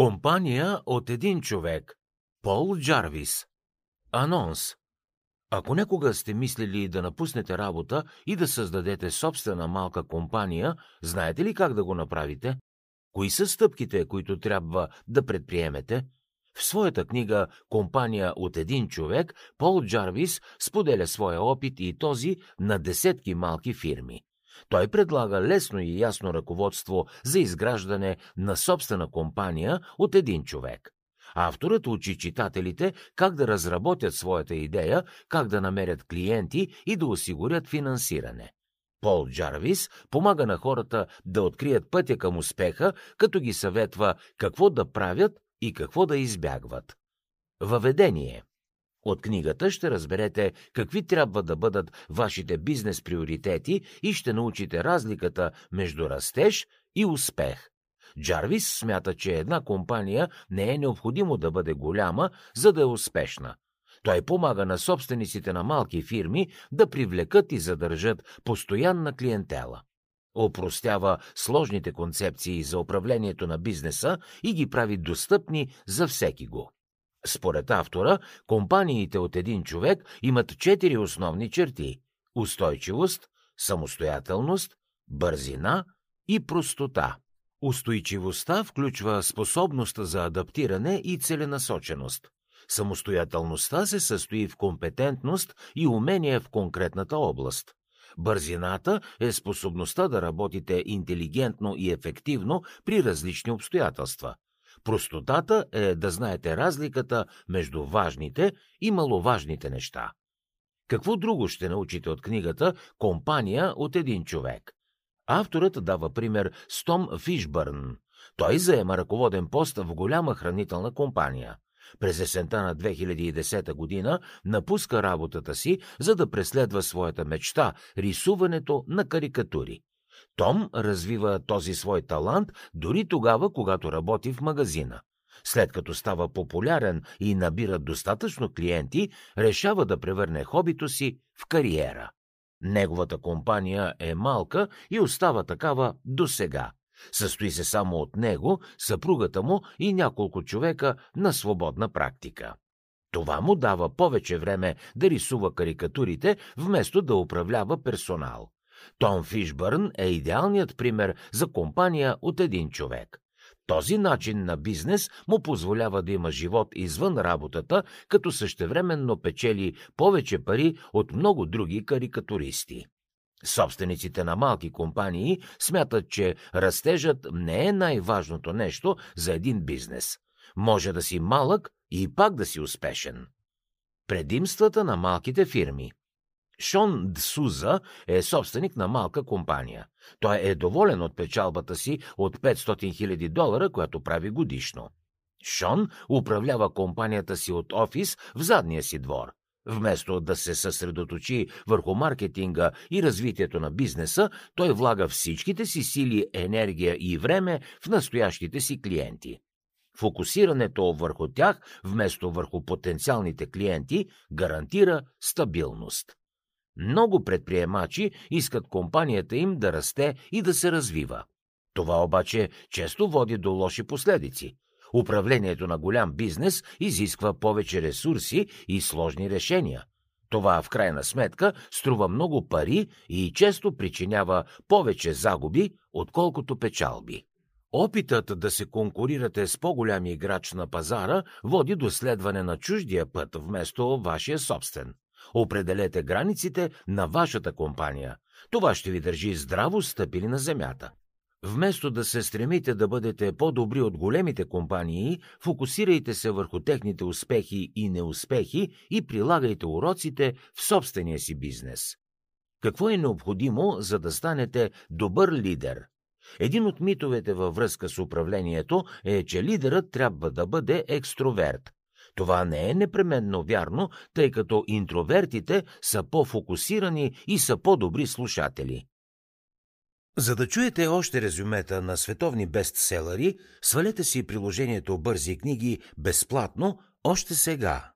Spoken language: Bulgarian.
Компания от един човек. Пол Джарвис. Анонс. Ако някога сте мислили да напуснете работа и да създадете собствена малка компания, знаете ли как да го направите? Кои са стъпките, които трябва да предприемете? В своята книга «Компания от един човек» Пол Джарвис споделя своя опит и този на десетки малки фирми. Той предлага лесно и ясно ръководство за изграждане на собствена компания от един човек. Авторът учи читателите как да разработят своята идея, как да намерят клиенти и да осигурят финансиране. Пол Джарвис помага на хората да открият пътя към успеха, като ги съветва какво да правят и какво да избягват. Въведение от книгата ще разберете какви трябва да бъдат вашите бизнес приоритети и ще научите разликата между растеж и успех. Джарвис смята, че една компания не е необходимо да бъде голяма, за да е успешна. Той помага на собствениците на малки фирми да привлекат и задържат постоянна клиентела. Опростява сложните концепции за управлението на бизнеса и ги прави достъпни за всеки го. Според автора, компаниите от един човек имат четири основни черти – устойчивост, самостоятелност, бързина и простота. Устойчивостта включва способността за адаптиране и целенасоченост. Самостоятелността се състои в компетентност и умение в конкретната област. Бързината е способността да работите интелигентно и ефективно при различни обстоятелства. Простотата е да знаете разликата между важните и маловажните неща. Какво друго ще научите от книгата «Компания от един човек»? Авторът дава пример с Том Фишбърн. Той заема ръководен пост в голяма хранителна компания. През есента на 2010 година напуска работата си, за да преследва своята мечта – рисуването на карикатури. Том развива този свой талант дори тогава, когато работи в магазина. След като става популярен и набира достатъчно клиенти, решава да превърне хобито си в кариера. Неговата компания е малка и остава такава до сега. Състои се само от него, съпругата му и няколко човека на свободна практика. Това му дава повече време да рисува карикатурите, вместо да управлява персонал. Том Фишбърн е идеалният пример за компания от един човек. Този начин на бизнес му позволява да има живот извън работата, като същевременно печели повече пари от много други карикатуристи. Собствениците на малки компании смятат, че растежът не е най-важното нещо за един бизнес. Може да си малък и пак да си успешен. Предимствата на малките фирми – Шон Дсуза е собственик на малка компания. Той е доволен от печалбата си от 500 000 долара, която прави годишно. Шон управлява компанията си от офис в задния си двор. Вместо да се съсредоточи върху маркетинга и развитието на бизнеса, той влага всичките си сили, енергия и време в настоящите си клиенти. Фокусирането върху тях, вместо върху потенциалните клиенти, гарантира стабилност. Много предприемачи искат компанията им да расте и да се развива. Това обаче често води до лоши последици. Управлението на голям бизнес изисква повече ресурси и сложни решения. Това в крайна сметка струва много пари и често причинява повече загуби, отколкото печалби. Опитът да се конкурирате с по-голям играч на пазара води до следване на чуждия път вместо вашия собствен. Определете границите на вашата компания. Това ще ви държи здраво стъпили на земята. Вместо да се стремите да бъдете по-добри от големите компании, фокусирайте се върху техните успехи и неуспехи и прилагайте уроците в собствения си бизнес. Какво е необходимо, за да станете добър лидер? Един от митовете във връзка с управлението е, че лидерът трябва да бъде екстроверт. Това не е непременно вярно, тъй като интровертите са по-фокусирани и са по-добри слушатели. За да чуете още резюмета на световни бестселери, свалете си приложението Бързи книги безплатно още сега.